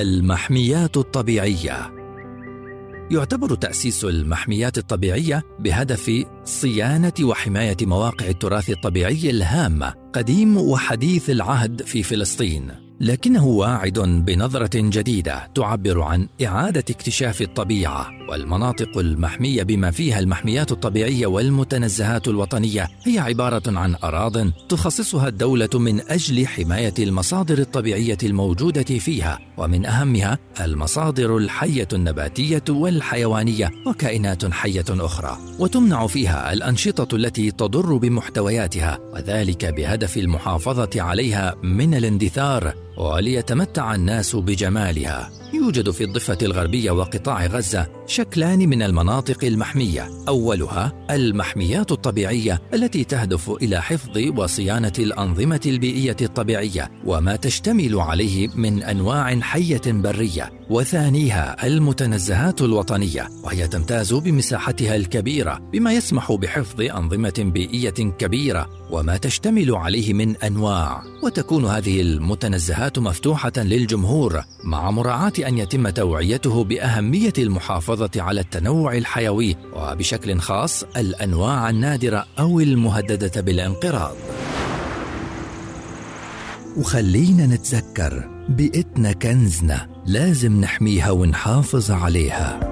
المحميات الطبيعية. يعتبر تأسيس المحميات الطبيعية بهدف صيانة وحماية مواقع التراث الطبيعي الهامه قديم وحديث العهد في فلسطين. لكنه واعد بنظرة جديدة تعبر عن إعادة اكتشاف الطبيعة والمناطق المحمية بما فيها المحميات الطبيعية والمتنزهات الوطنية. هي عبارة عن اراض تخصصها الدولة من أجل حماية المصادر الطبيعية الموجودة فيها ومن أهمها المصادر الحية النباتية والحيوانية وكائنات حية أخرى. وتمنع فيها الأنشطة التي تضر بمحتوياتها وذلك بهدف المحافظة عليها من الاندثار. وليتمتع الناس بجمالها. يوجد في الضفة الغربية وقطاع غزة شكلان من المناطق المحمية، أولها المحميات الطبيعية التي تهدف إلى حفظ وصيانة الأنظمة البيئية الطبيعية وما تشتمل عليه من أنواع حية برية، وثانيها المتنزهات الوطنية وهي تمتاز بمساحتها الكبيرة بما يسمح بحفظ أنظمة بيئية كبيرة وما تشتمل عليه من أنواع، وتكون هذه المتنزهات مفتوحة للجمهور مع مراعاة أن يتم توعيته بأهمية المحافظة على التنوع الحيوي وبشكل خاص الأنواع النادرة أو المهددة بالانقراض. وخلينا نتذكر بيئتنا كنزنا لازم نحميها ونحافظ عليها.